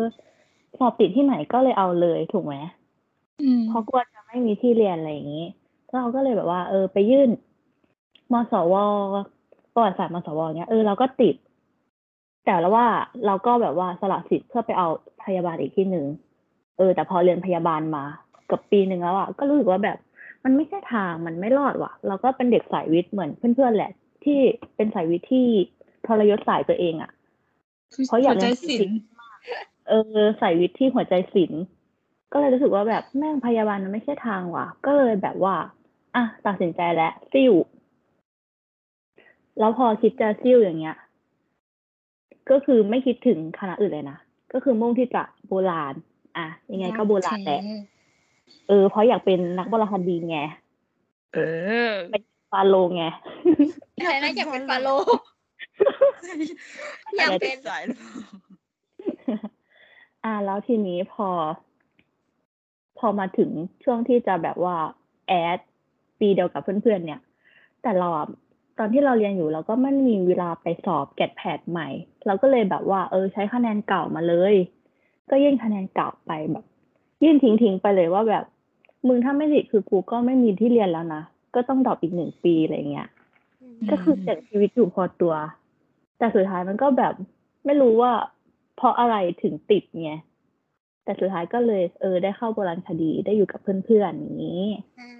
C: สอบติดที่ไหนก็เลยเอาเลยถูกไหม
A: อืม
C: เพราะกลัวจะไม่มีที่เรียนอะไรอย่างนี้เราก็เลยแบบว่า เออ ไปยื่นมสวประวัติศาสตร์มสวเนี้ยเออเราก็ติด แต่แล้วว่าเราก็แบบว่าสละสิทธิ์เพื่อไปเอาพยาบาลอีกที่หนึ่งเออ แต่พอเรียนพยาบาลมาเกับปีหนึ่งแล้วอะก็รู้สึกว่าแบบ มันไม่ใช่ทางมันไม่รอดว่ะ เราก็เป็นเด็กสายวิทย์เหมือนเพื่อนๆแหละ ที่เป็นสายวิทย์ที่ทรยศสายตัวเองอะเพราะอยาก
A: หัวใจ
C: เรียน
A: ศิลป์
C: เออสายวิทย์ที่หัวใจศิลป์ก็เลยรู้สึกว่าแบบแม่งพยาบาลมันไม่ใช่ทางว่ะ ก็เลยแบบว่าอะตัดสินใจแล้วซิ่วแล้วพอคิดจะซิ่วอย่างเงี้ย ก็คือไม่คิดถึงคณะอื่นเลยนะ ก็คือมุ่งที่จะโบราณ อะ ยังไงก็โบราณแหละ เออเพราะอยากเป็นนักโบราณคดีไง
A: เออ
C: ฟาโลไง
B: อะไรนะอยากเป็นฟาโลอยากเป็น
A: สาย
C: อ่า แล้วทีนี้พอ พอมาถึงช่วงที่จะแบบว่าแอดปีเดียวกับเพื่อนๆเนี่ย แต่เราอะตอนที่เราเรียนอยู่เราก็ไม่มีเวลาไปสอบแกดแพดใหม่ เราก็เลยแบบว่า เออ ใช้คะแนนเก่ามาเลย ก็ยื่นคะแนนเก่าไปแบบ ยื่นทิ้งทิ้งๆไปเลยว่าแบบ มึงถ้าไม่ติดคือกูก็ไม่มีที่เรียนแล้วนะก็ต้องดรอปอีกหนึ่งปีอะไรเงี้ยก็คือเสี่ยงชีวิตอยู่พอตัว แต่สุดท้ายมันก็แบบไม่รู้ว่า เพราะอะไรถึงติดไงแต่สุดท้ายก็เลยเออได้เข้าโบราณคดีได้อยู่กับเพื่อนๆอย่างนี้
B: อ่า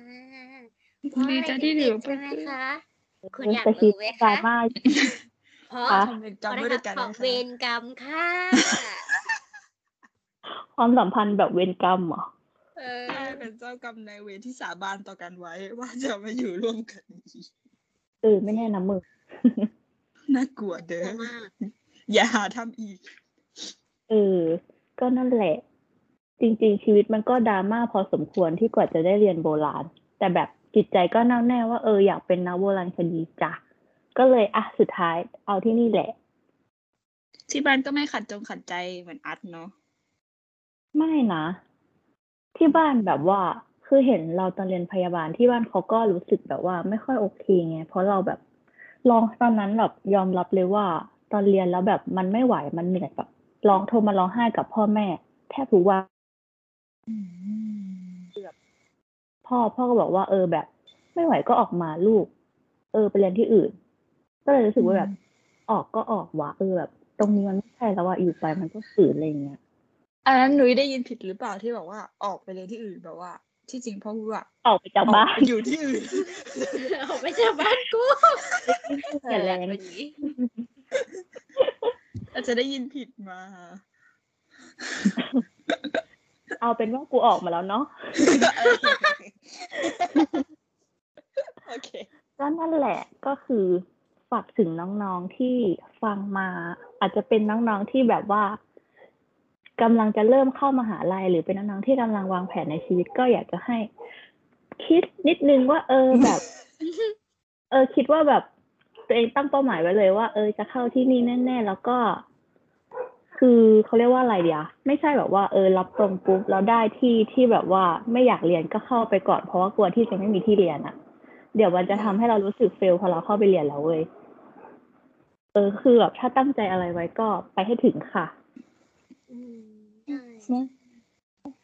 A: ดีใจที่เหลือ
B: ใช่ไหมคะคุณอยาก
C: แต่ชี
B: รู้
C: วิต
B: ไหม
C: ดรา
B: คะ
C: ม่า
B: เพราะ
C: คะ
A: ทำเป็น
B: เพราะ
A: จำ
B: นะ
A: ไม่ได้
B: คะ
A: กัน
B: เพราะ
A: นะคะ
B: เวรกรรมค่ะ
C: ความสัมพันธ์แบบเวรกรรมเหรอ
B: เออ
A: ใช่เป็นเจ้ากรรมนายเวรที่สาบานต่อกันไว้ ว่าจะมาอยู่ร่วมกันอีก
C: เออไม่แน่นะมึง
A: น่ากลัวเด้
B: กลั
A: อ
B: วมาก
A: อย่าหาทำอีก
C: เออ ก็นั่นแหละ จริง ๆ ชีวิตมันก็ดราม่าพอสมควรที่กว่าจะได้เรียนโบราณ แต่แบบจิตใจก็แน่วแน่ว่าเอออยากเป็นนักโบราณคดีจ้ะก็เลยอะสุดท้ายเอาที่นี่แหละ
A: ที่บ้านก็ไม่ขัดจงขัดใจเหมือนอัดเนาะ
C: ไม่นะ ที่บ้านแบบว่า คือเห็นเราตอนเรียนพยาบาลที่บ้านเขาก็รู้สึกแบบว่า ไม่ค่อยโอเคไง เพราะเราแบบลองตอนนั้นแบบยอมรับเลยว่า ตอนเรียนแล้วแบบมันไม่ไหวมันเหนื่อยแบบร้องโทรมาร้องไห้กับพ่อแม่ แทบทุกวันพ่อพ่อก็บอกว่า เออแบบ ไม่ไหวก็ออกมาลูก เออไปเรียนที่อื่น ก็เลยรู้สึกว่าแบบ ออกก็ออกวะเออแบบ ตรงนี้มันไม่ใช่แล้วว่าอยู่ไปมันก็ฝืนอะไรอย่างเงี้ย
A: อันนั้นหนุ้ยได้ยินผิดหรือเปล่าที่บอกว่าออกไปเรียนที่อื่นแบบว่า ที่จริงพ่อพูดว่า
C: ออกไปจาก
A: ออก
C: บ้าน
A: ไปอยู่ที่อื่น
B: ออกไปจากบ้านกู
C: อย่าแรง
B: แบบนี้
A: อาจจะได้ยินผิดมา
C: เอาเป็นว่ากูออกมาแล้วเนาะ
A: โอเค
C: ก็นั่นแหละก็คือฝากถึงน้องๆที่ฟังมา อาจจะเป็นน้องๆที่แบบว่า กำลังจะเริ่มเข้ามาหาลัยหรือเป็นน้องๆที่กำลังวางแผนในชีวิตก็อยากจะให้ คิดนิดนึงว่าเออแบบ เออ คิดว่าแบบตัวเองตั้งเป้าหมายไว้เลยว่า เออจะเข้าที่นี่แน่ๆแล้วก็ คือเขาเรียกว่าอะไรเดียไม่ใช่แบบว่าเออรับตรงปุ๊บแล้วได้ที่ที่แบบว่าไม่อยากเรียนก็เข้าไปก่อนเพราะว่ากลัวที่จะไม่มีที่เรียนอะเดี๋ยวมันจะทำให้เรารู้สึกเฟลพอเราเข้าไปเรียนแล้วเว้ยเออคือแบบถ้าตั้งใจอะไรไว้ก็ไปให้ถึงค่ะ
B: อืม ใช่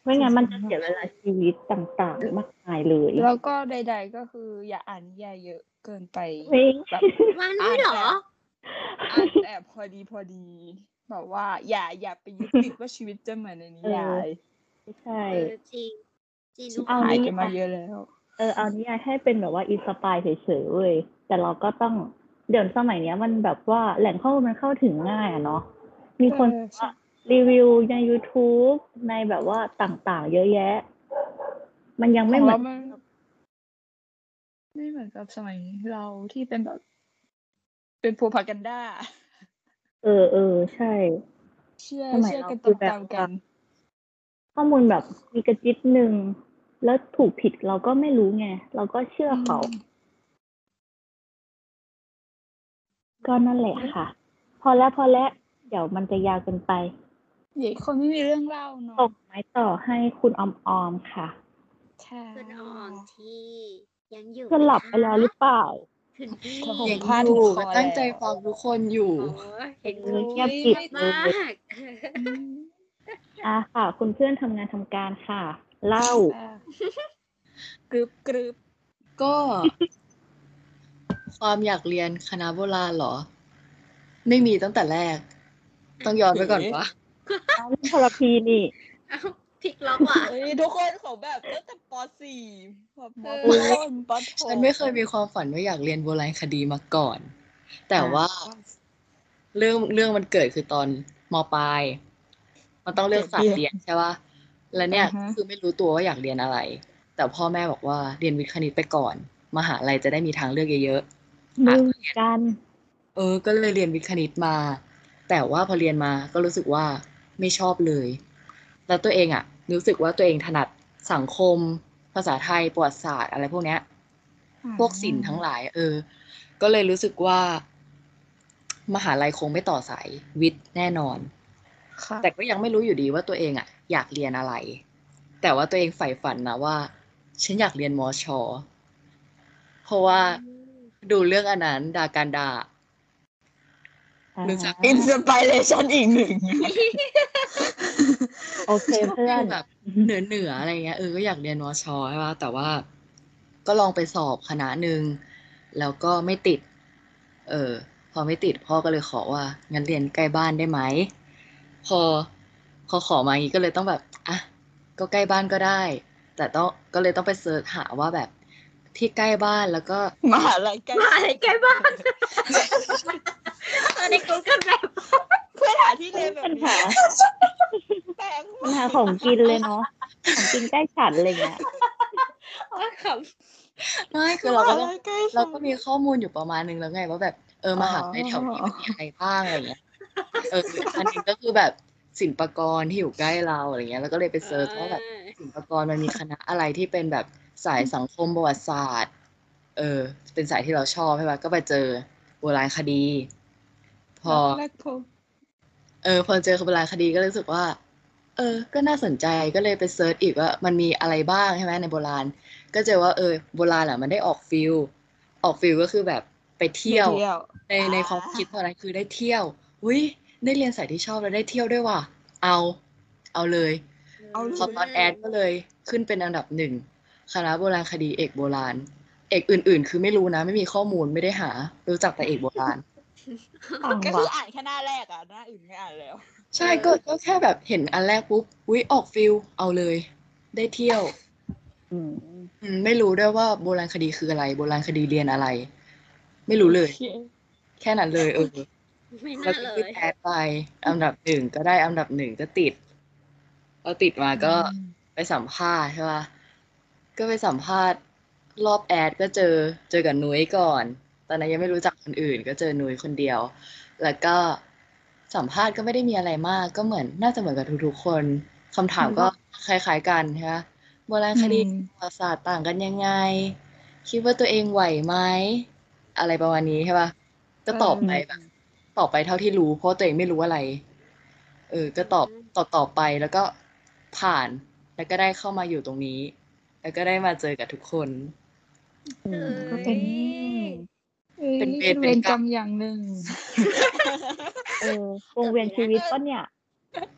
C: ไม่งั้นมันจะเสียเวลาชีวิตต่างๆ มากมายเลย
A: แล้วก็ใด ๆ ก็คืออย่าอ่านนิยายเยอะเกินไป
C: เฮ้ย
A: แบบ
B: มันไม่เหรอ
A: อ่านแต่พอดีพอดีแบบว่า อย่าอย่าไปยึดติดว่าชีวิตจะเหมือนในนิยาย
C: ใช่
B: เออจริงจริง
C: เอา
A: หาย
C: นี่
A: กันมาเยอะแล้ว
C: เออเอานี่ให้เป็นแบบว่าอินสปายเฉยๆเว้ยแต่เราก็ต้องเดี๋ยวสมัยเนี้ยมันแบบว่าแหล่งข้อมูลมันเข้าถึงง่ายอะเนาะมีคน
A: เออใช่
C: ว่า รีวิวใน YouTube ในแบบว่าต่างๆ เยอะแยะ มันยังไม่
A: ของ
C: เหมือ
A: เรา
C: น
A: มันไม่เหมือนกับสมัยเราที่เป็นแบบ เป็นโพพากันด้า
C: เออเออใช่
A: เชื่อ
C: สมัย
A: เชื่อ
C: เรา
A: กัน
C: คือแบบ
A: ตามๆกัน
C: ข้อมูลแบบมีกระจิตหนึ่ง แล้วถูกผิดเราก็ไม่รู้ไง เราก็เชื่อเขา ก็นั่นแหละค่ะ พอแล้วพอแล้ว เดี๋ยวมันจะยาวเกินไป
A: เด็กคนไม่มีเรื่องเล่าเนาะ
C: ส่งไม้ต่อให้คุณออมออมค่ะ
A: ค่ะ
B: คุณออมที่ ยังอยู่
C: เพื่อนหลับไปแล้วหรือเปล่า
B: คุณพี่
A: โอ้โห
E: ยัง
A: พลาด
E: อ
A: ถึง
E: ยู่
A: คอ
E: ตั้งใจ
A: แล้ว
E: ฟังทุกคนอยู่
B: อ๋อเห็น
C: เอ
B: ดู
C: อเงียบกริบ
B: มาก
A: อืม
C: อะค่ะ คุณเพื่อนทำงานทำการค่ะ เล่า
A: อะกรึบกรึบ
E: ก็ ความอยากเรียนคณะโบราณเหรอ ไม่มีตั้งแต่แรก ต้องย้อนไปก่อนปะ
C: เอาเรื่องทรพีนี่
B: เอ้าพลิกล็อกว่ะ
A: เฮ้ยทุกคนเขาแบบตั้งแต่ป .4 แบบม
B: เออ
A: ต้นปโถ
E: ฉันไม่เคยมีความฝันว่าอยากเรียนโบราณคดีมาก่อน แต่ว่าเรื่องเรื่องมันเกิดคือตอนมปลาย มันต้องเลือกสายเรียนใช่ป่ะ แล้วเนี่ยคือไม่รู้ตัวว่าอยากเรียนอะไร แต่พ่อแม่บอกว่าเรียนวิทย์คณิตไปก่อน มหาลัยจะได้มีทางเลือกเยอะๆ
C: มึ
E: อะ
C: งกัน
E: เออ ก็เลยเรียนวิทย์คณิตมา แต่ว่าพอเรียนมาก็รู้สึกว่า ไม่ชอบเลย แล้วตัวเองอะ รู้สึกว่าตัวเองถนัดสังคม ภาษาไทยประวัติศาสตร์อะไรพวกเนี้ย พวกศิลป์ทั้งหลาย เออ ก็เลยรู้สึกว่า มหาลัยคงไม่ต่อสายวิทย์แน่นอน
A: ค่ะ
E: แต่ก็ยังไม่รู้อยู่ดีว่าตัวเองอะ อยากเรียนอะไร แต่ว่าตัวเองใฝ่ฝันนะว่า ฉันอยากเรียนมอชอเพราะว่าดูเรื่องอันนั้นดาการดา รู้จัก
A: อินสปิเรชันอีกหนึ่ง
C: โอเคเพื่อน
E: แบบเหนือเหนือๆอะไรเงี้ยเออก็อยากเรียนวชใช่ป่ะแต่ว่า ก็ลองไปสอบคณะหนึ่งแล้วก็ไม่ติด เออ พอไม่ติดพ่อก็เลยขอว่างั้นเรียนใกล้บ้านได้ไหมพอพอขอมาอย่างนี้ก็เลยต้องแบบอะก็ใกล้บ้านก็ได้ แต่ต้องก็เลยต้องไปเสิร์ชหาว่าแบบที่ใกล้บ้านแล้วก็
A: มหาลัยใกล้
B: มาอะไรใกล้บ้านเออ ในกูเกิลแบบ
A: เพื่อนหาที่เรียนแบบ
C: ปัญ
A: นี้
C: หา
A: แปลก
C: ปัญหาของกินเลยเนาะของกินใกล้ฉันอะไรเงี้ย
B: ว่าข
E: ไม่คือเราก็ต้องม
A: หาลัยใกล้
E: เราก็มีข้อมูลอยู่ประมาณนึงแล้วไงว่าแบบเออมหาลัยแถวนี้มันมีอะไรบ้างอะไรเงี้ยเอออันนี้ก็คือแบบศิลปากรที่อยู่ใกล้เราอะไรเงี้ยแล้วก็เลยไป search ว่าแบบศิลปากรมันมีคณะอะไรที่เป็นแบบสายสังคมประวัติศาสตร์ เออ เป็นสายที่เราชอบใช่ปะก็ไปเจอโบราณคดี พอ
A: แรกพบ
E: เออพอเจอโบราณคดีก็รู้สึกว่า เออ ก็น่าสนใจก็เลยไป search อีกว่า มันมีอะไรบ้างใช่ไหมในโบราณ ก็เจอว่าเออโบราณอะมันได้ออก field ออก field ก็คือแบบไปเที่ยวในในความคิดตอนนั้นคือได้เที่ยวอุ้ยได้เรียนสายที่ชอบแล้วได้เที่ยวด้วยว่ะเอาเอาเลย
A: เอา
E: พอตอนแอดก็เลยขึ้นเป็นอันดับหนึ่งคณะโบราณคดีเอกโบราณ เอกอื่น ๆ คือไม่รู้นะ ไม่มีข้อมูลไม่ได้หา รู้จักแต่เอกโบราณ
C: ต่าง
A: ก็คือ
C: ว่ะ
A: อ่านแค่หน้าแรกอะหน้าอื่นไม่อ่านแล้ว
E: ใช่ก็ก็แค่แบบเห็นอันแรกปุ๊บอุ้ยออก field เอาเลย ได้เที่ยว
C: อืม
E: อืมไม่รู้ด้วยว่าโบราณคดีคืออะไร โบราณคดีเรียนอะไร ไม่รู้เลย แค่นั้นเลยเออ
B: ไม่
E: แล้
B: น่าว
E: ก็
B: เล
E: ขึ้น
B: ย
E: แอดไป อันดับหนึ่งก็ได้อันดับหนึ่งก็ติดพอติดมาก็ไปสัมภาษณ์ใช่ป่ะก็ไปสัมภาษณ์รอบแอดก็เจอเจอกับนุ้ยก่อน ตอนนั้นยังไม่รู้จักคนอื่น ก็เจอนุ้ยคนเดียว แล้วก็สัมภาษณ์ก็ไม่ได้มีอะไรมาก ก็เหมือนน่าจะเหมือนกับทุกๆคนคำถามก็คล้าย ๆ กันใช่ปะโบราณคดี
A: อืม
E: ประวัติศาสตร์ต่างกันยังไง คิดว่าตัวเองไหวไหมอะไรประมาณนี้ใช่ปะก็ตอบไปแบบตอบไปเท่าที่รู้ เพราะตัวเองไม่รู้อะไร เออ ก็ตอบตอบตอบไปแล้วก็ผ่านแล้วก็ได้เข้ามาอยู่ตรงนี้ แล้วก็ได้มาเจอกับทุกคน
C: อืม
A: ก็เป็น
E: เป็นเวร
A: เว
E: เป็น
A: ร
E: ก
A: ก
E: ร
A: ร
E: ร
A: ร
E: ม
A: มอย่างหนึ่ง
C: เออวงเวียนชีวิตปะเนี่ย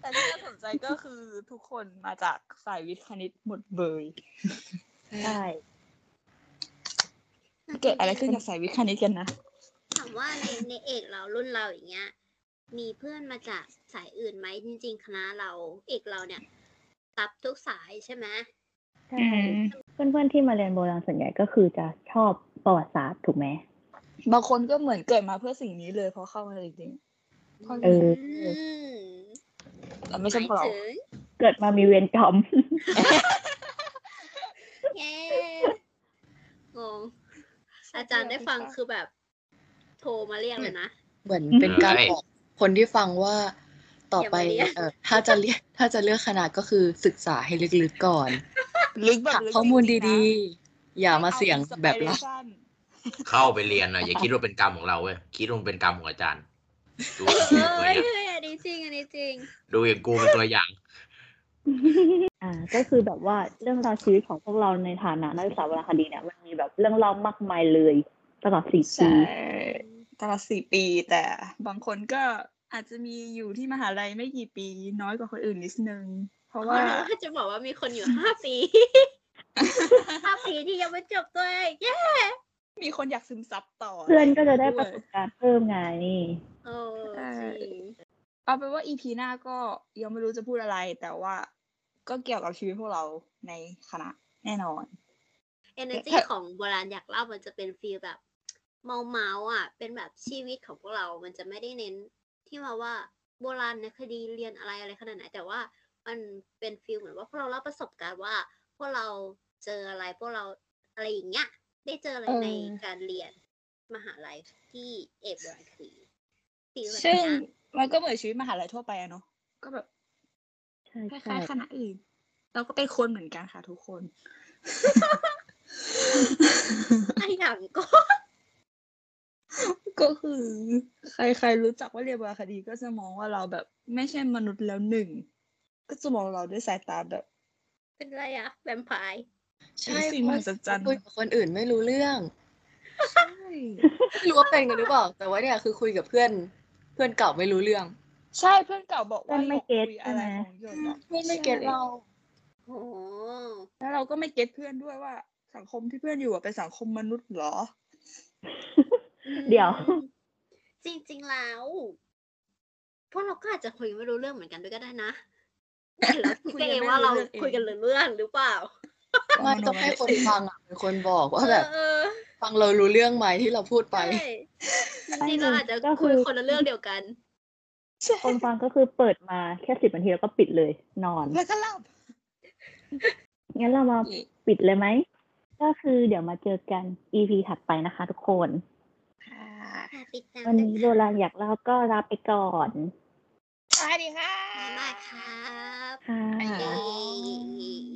A: แต่ที่น่าสนใจก็คือทุกคนมาจากสายวิทย์คณิตหมดเบย
C: ใช่
A: เกิดอะไรขึ้นกับสายวิทย์คณิตกันนะ
B: ถามว่าในในเอกเรารุ่นเราอย่างเงี้ย มีเพื่อนมาจากสายอื่นไหมจริง ๆ คณะเราเอกเราเนี่ยรับทุกสายใช่ไหม
C: ใช่เพื่อนๆที่มาเรียนโบราณส่วนใหญ่ก็คือจะชอบประวัติศาสตร์ถูกไหม
A: บางคนก็เหมือนเกิดมาเพื่อสิ่งนี้เลยเพราะเข้ามาจริงๆเพราะ
C: เออ
B: ม
A: เราไม่ใช่พวกเรา
B: หยถึง
C: เกิดมามีเวรกรรม
B: เย้งงอาจารย์ได้ฟังคือแบบ โทรมาเรียกเลยนะ
E: เหมือนเป็นการ
D: เอ้ย
E: บอกคนที่ฟังว่าต่อไป
B: อย่ามาเรียน
E: เออถ้าจะเรียกถ้าจะเลือกคณะก็คือศึกษาให้ลึกๆก่อน
A: ลึกแบบ
E: หา
A: ลึก
E: ข้อมูล
A: จริงๆนะ
E: ดีๆ อย่ามาเสี่ยงแบบเรา
A: เอา inspiration
D: เข้าไปเรียนหน่อยอย่าคิดว่าเป็นกรรมของเราเว้ยคิดว่ามันเป็นกรรมของอาจารย์ดูอย่างกู
B: เฮ้
D: เป็นตัวยอย่าง
B: เฮ้ยอันนี้จริงอันนี้จริง
D: ดูอย่างกูเป็นตัวอย่าง
C: อ่าก็คือแบบว่าเรื่องราวชีวิตของพวกเราในฐานะนักศึกษาวรรณคดีเนี่ยมันมีแบบเรื่องเล่ามากมายเลยตลอดสี่ปี
A: ใช่ตลอดสี่ปี แต่บางคนก็อาจจะมีอยู่ที่มหาลัยไม่กี่ปี น้อยกว่าคนอื่นนิดนึง เพราะว่า
B: ว่าจะบอกว่ามีคนอยู่ห้าปีห้าปีที่ยังไม่จบตัวเองเย้
A: มีคนอยากซึมซับต่อ
C: เพื่อนก็จะได้
A: วย
C: ประสบการณ์เพิ่มไง
B: โอ้จริง
A: เอาเป็นว่า EP หน้าก็ยังไม่รู้จะพูดอะไร แต่ว่าก็เกี่ยวกับชีวิตพวกเราในคณะแน่นอน
B: energy
A: ถ้า
B: ของโบราณอยากเล่ามันจะเป็นฟีลแบบ เมาเมาๆอะ เป็นแบบชีวิตของพวกเรา มันจะไม่ได้เน้นที่มาว่าโบราณในคดีเรียนอะไรอะไรขนาดไหน แต่ว่ามันเป็นฟีลเหมือนว่าพวกเราเล่าประสบการณ์ว่า พวกเราเจออะไรพวกเราอะไรอย่างเงี้ย ได้เจออะไร
A: เออ
B: ในการเรียนมหาลัยที่เอกโบราณคดีฟีลแบบ
A: ซึ่ง
B: เนี้ย
A: มันก็เหมือนชีวิตมหาลัยทั่วไปอะเนาะก็แบบ
C: ใช่
A: ค
C: ใช่
A: ล้ายๆคณะอื่น เราก็เป็นคนเหมือนกันค่ะทุกคน
B: ไอ้อย่างก็
A: ก็คือ ใครๆรู้จักว่าเรียนวรรณคดีก็จะมองว่าเราแบบ ไม่ใช่มนุษย์แล้วหนึ่ง ก็จะมองเราด้วยสายตาแบบ
B: เป็นไรอะแวมไพร์
E: ใช่
A: สิ่งมหัศจรรย์
E: คุยกับคนอื่นไม่รู้เรื่อง
A: ใช่
E: ไม่รู้ว่าเป็นกันหรือเปล่า แต่ว่าเนี่ยคือคุยกับเพื่อน เพื่อนเก่าไม่รู้เรื่อง
A: ใช่เพื่อนเก่าบอกว่า
C: เพื่อนไม่
A: หย
C: เก็ต
A: คุยอะไร
C: ใช่ไหม
A: ของหยกอะ
E: เพื่อนไม่เก็ตเรา
B: โอ้
A: แล้วเราก็ไม่เก็ตเพื่อนด้วยว่า สังคมที่เพื่อนอยู่อะเป็นสังคมมนุษย์เหรอ
C: เดี๋ยว
B: จริงๆแล้วพวกเราก็อาจจะคุยไม่รู้เรื่องเหมือนกันด้วยก็ได้นะแต่เราคิด
A: คุย
B: ไป
A: กัน
B: เอง
A: ไม่
B: ว่าเรา
A: รู้เรื่องเอง
B: คุยกันรู้เรื่องหรือเปล่า
E: ไม่ต้องให้คนฟังอะเป็นคนบอกว่าแบบ
B: เออ
E: ฟังเรารู้เรื่องไหมที่เราพูด
B: เอ
E: ไป
B: อใช่จริงๆเราอาจจะ
C: ก็คื
B: คุย
C: อ
B: คนละเรื่องเดียวกัน
A: ใช่
C: คนฟังก็คือเปิดมาแค่สิบนาทีแล้วก็ปิดเลย นอน
A: แล้วก็หลับ
C: งั้นเรามาปิดเลยไหม ก็คือเดี๋ยวมาเจอกัน EP ถัดไปนะคะทุกคน
A: ค่ะ
B: ค่ะติดตาม
C: วัน
B: ด้วย
C: นี้โบราณอยากเล่าก็ลาไปก่อน
A: สวัสดีค่ะ
B: บ๊ายบายครับ
C: ค่ะ
A: บ๊ายบาย
B: เย้